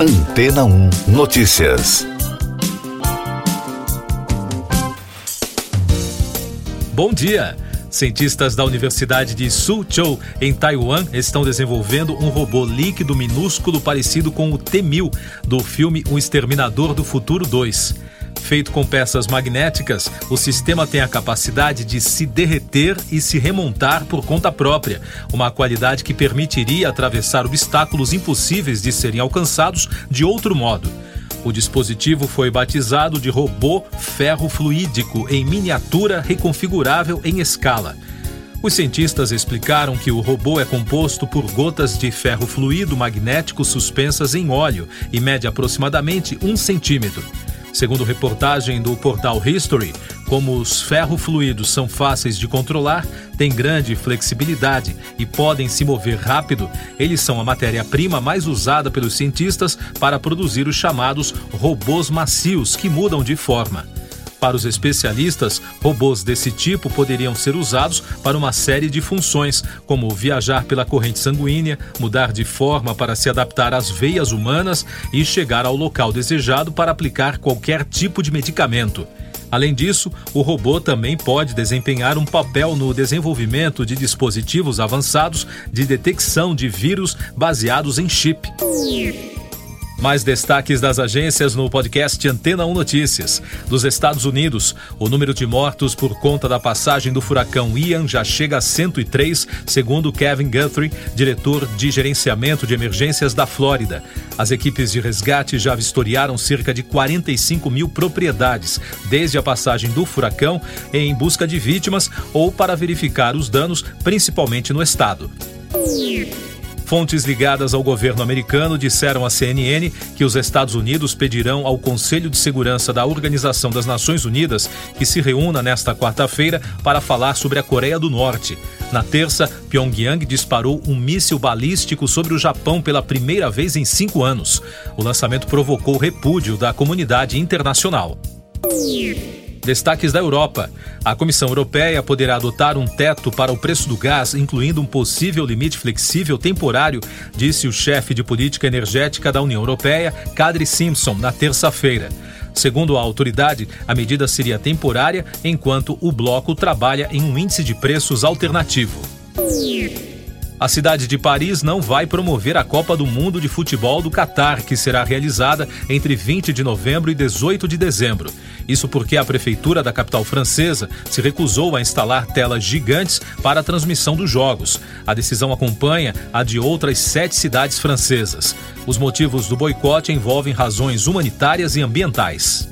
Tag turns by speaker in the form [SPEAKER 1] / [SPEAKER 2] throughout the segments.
[SPEAKER 1] Antena 1 Notícias.
[SPEAKER 2] Bom dia! Cientistas da Universidade de Suzhou, em Taiwan, estão desenvolvendo um robô líquido minúsculo parecido com o T-1000 do filme O Exterminador do Futuro 2. Feito com peças magnéticas, o sistema tem a capacidade de se derreter e se remontar por conta própria, uma qualidade que permitiria atravessar obstáculos impossíveis de serem alcançados de outro modo. O dispositivo foi batizado de robô ferro fluídico em miniatura reconfigurável em escala. Os cientistas explicaram que o robô é composto por gotas de ferro fluido magnético suspensas em óleo e mede aproximadamente um centímetro. Segundo reportagem do portal History, como os ferrofluidos são fáceis de controlar, têm grande flexibilidade e podem se mover rápido, eles são a matéria-prima mais usada pelos cientistas para produzir os chamados robôs macios que mudam de forma. Para os especialistas, robôs desse tipo poderiam ser usados para uma série de funções, como viajar pela corrente sanguínea, mudar de forma para se adaptar às veias humanas e chegar ao local desejado para aplicar qualquer tipo de medicamento. Além disso, o robô também pode desempenhar um papel no desenvolvimento de dispositivos avançados de detecção de vírus baseados em chip. Mais destaques das agências no podcast Antena 1 Notícias. Dos Estados Unidos, o número de mortos por conta da passagem do furacão Ian já chega a 103, segundo Kevin Guthrie, diretor de gerenciamento de emergências da Flórida. As equipes de resgate já vistoriaram cerca de 45 mil propriedades desde a passagem do furacão em busca de vítimas ou para verificar os danos, principalmente no estado. Fontes ligadas ao governo americano disseram à CNN que os Estados Unidos pedirão ao Conselho de Segurança da Organização das Nações Unidas que se reúna nesta quarta-feira para falar sobre a Coreia do Norte. Na terça, Pyongyang disparou um míssil balístico sobre o Japão pela primeira vez em cinco anos. O lançamento provocou repúdio da comunidade internacional. Destaques da Europa. A Comissão Europeia poderá adotar um teto para o preço do gás, incluindo um possível limite flexível temporário, disse o chefe de política energética da União Europeia, Kadri Simpson, na terça-feira. Segundo a autoridade, a medida seria temporária enquanto o bloco trabalha em um índice de preços alternativo. A cidade de Paris não vai promover a Copa do Mundo de Futebol do Catar, que será realizada entre 20 de novembro e 18 de dezembro. Isso porque a prefeitura da capital francesa se recusou a instalar telas gigantes para a transmissão dos jogos. A decisão acompanha a de outras sete cidades francesas. Os motivos do boicote envolvem razões humanitárias e ambientais.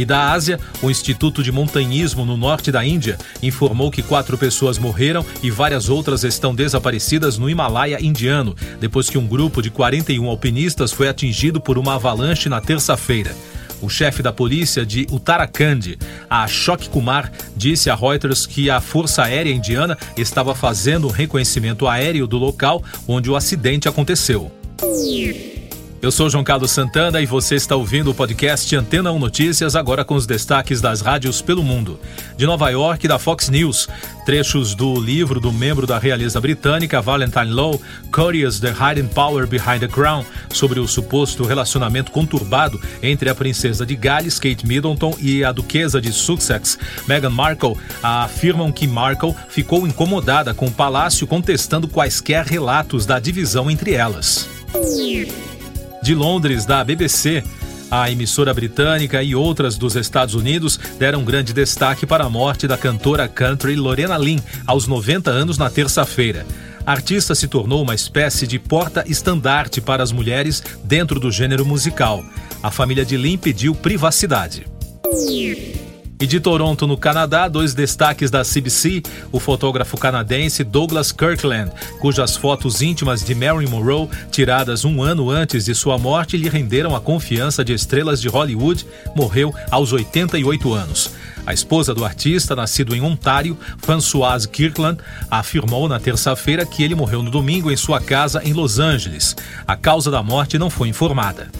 [SPEAKER 2] E da Ásia, o Instituto de Montanhismo no norte da Índia informou que quatro pessoas morreram e várias outras estão desaparecidas no Himalaia indiano, depois que um grupo de 41 alpinistas foi atingido por uma avalanche na terça-feira. O chefe da polícia de Uttarakhand, Ashok Kumar, disse a Reuters que a Força Aérea Indiana estava fazendo um reconhecimento aéreo do local onde o acidente aconteceu. Eu sou João Carlos Santana e você está ouvindo o podcast Antena 1 Notícias, agora com os destaques das rádios pelo mundo. De Nova York, da Fox News, trechos do livro do membro da realeza britânica Valentine Lowe, Curious The Hidden Power Behind the Crown, sobre o suposto relacionamento conturbado entre a princesa de Gales, Kate Middleton, e a duquesa de Sussex, Meghan Markle, afirmam que Markle ficou incomodada com o palácio contestando quaisquer relatos da divisão entre elas de Londres, da BBC. A emissora britânica e outras dos Estados Unidos deram grande destaque para a morte da cantora country Lorena Lynn, aos 90 anos, na terça-feira. A artista se tornou uma espécie de porta-estandarte para as mulheres dentro do gênero musical. A família de Lynn pediu privacidade. E de Toronto, no Canadá, dois destaques da CBC: o fotógrafo canadense Douglas Kirkland, cujas fotos íntimas de Marilyn Monroe, tiradas um ano antes de sua morte, lhe renderam a confiança de estrelas de Hollywood, morreu aos 88 anos. A esposa do artista, nascido em Ontário, Françoise Kirkland, afirmou na terça-feira que ele morreu no domingo em sua casa em Los Angeles. A causa da morte não foi informada.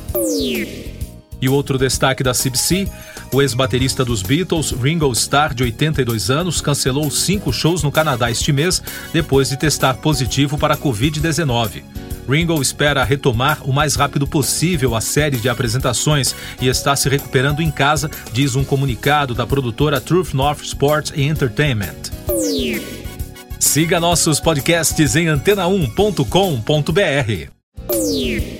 [SPEAKER 2] E outro destaque da CBC, o ex-baterista dos Beatles, Ringo Starr, de 82 anos, cancelou cinco shows no Canadá este mês depois de testar positivo para a Covid-19. Ringo espera retomar o mais rápido possível a série de apresentações e está se recuperando em casa, diz um comunicado da produtora Truth North Sports Entertainment. Siga nossos podcasts em antena1.com.br.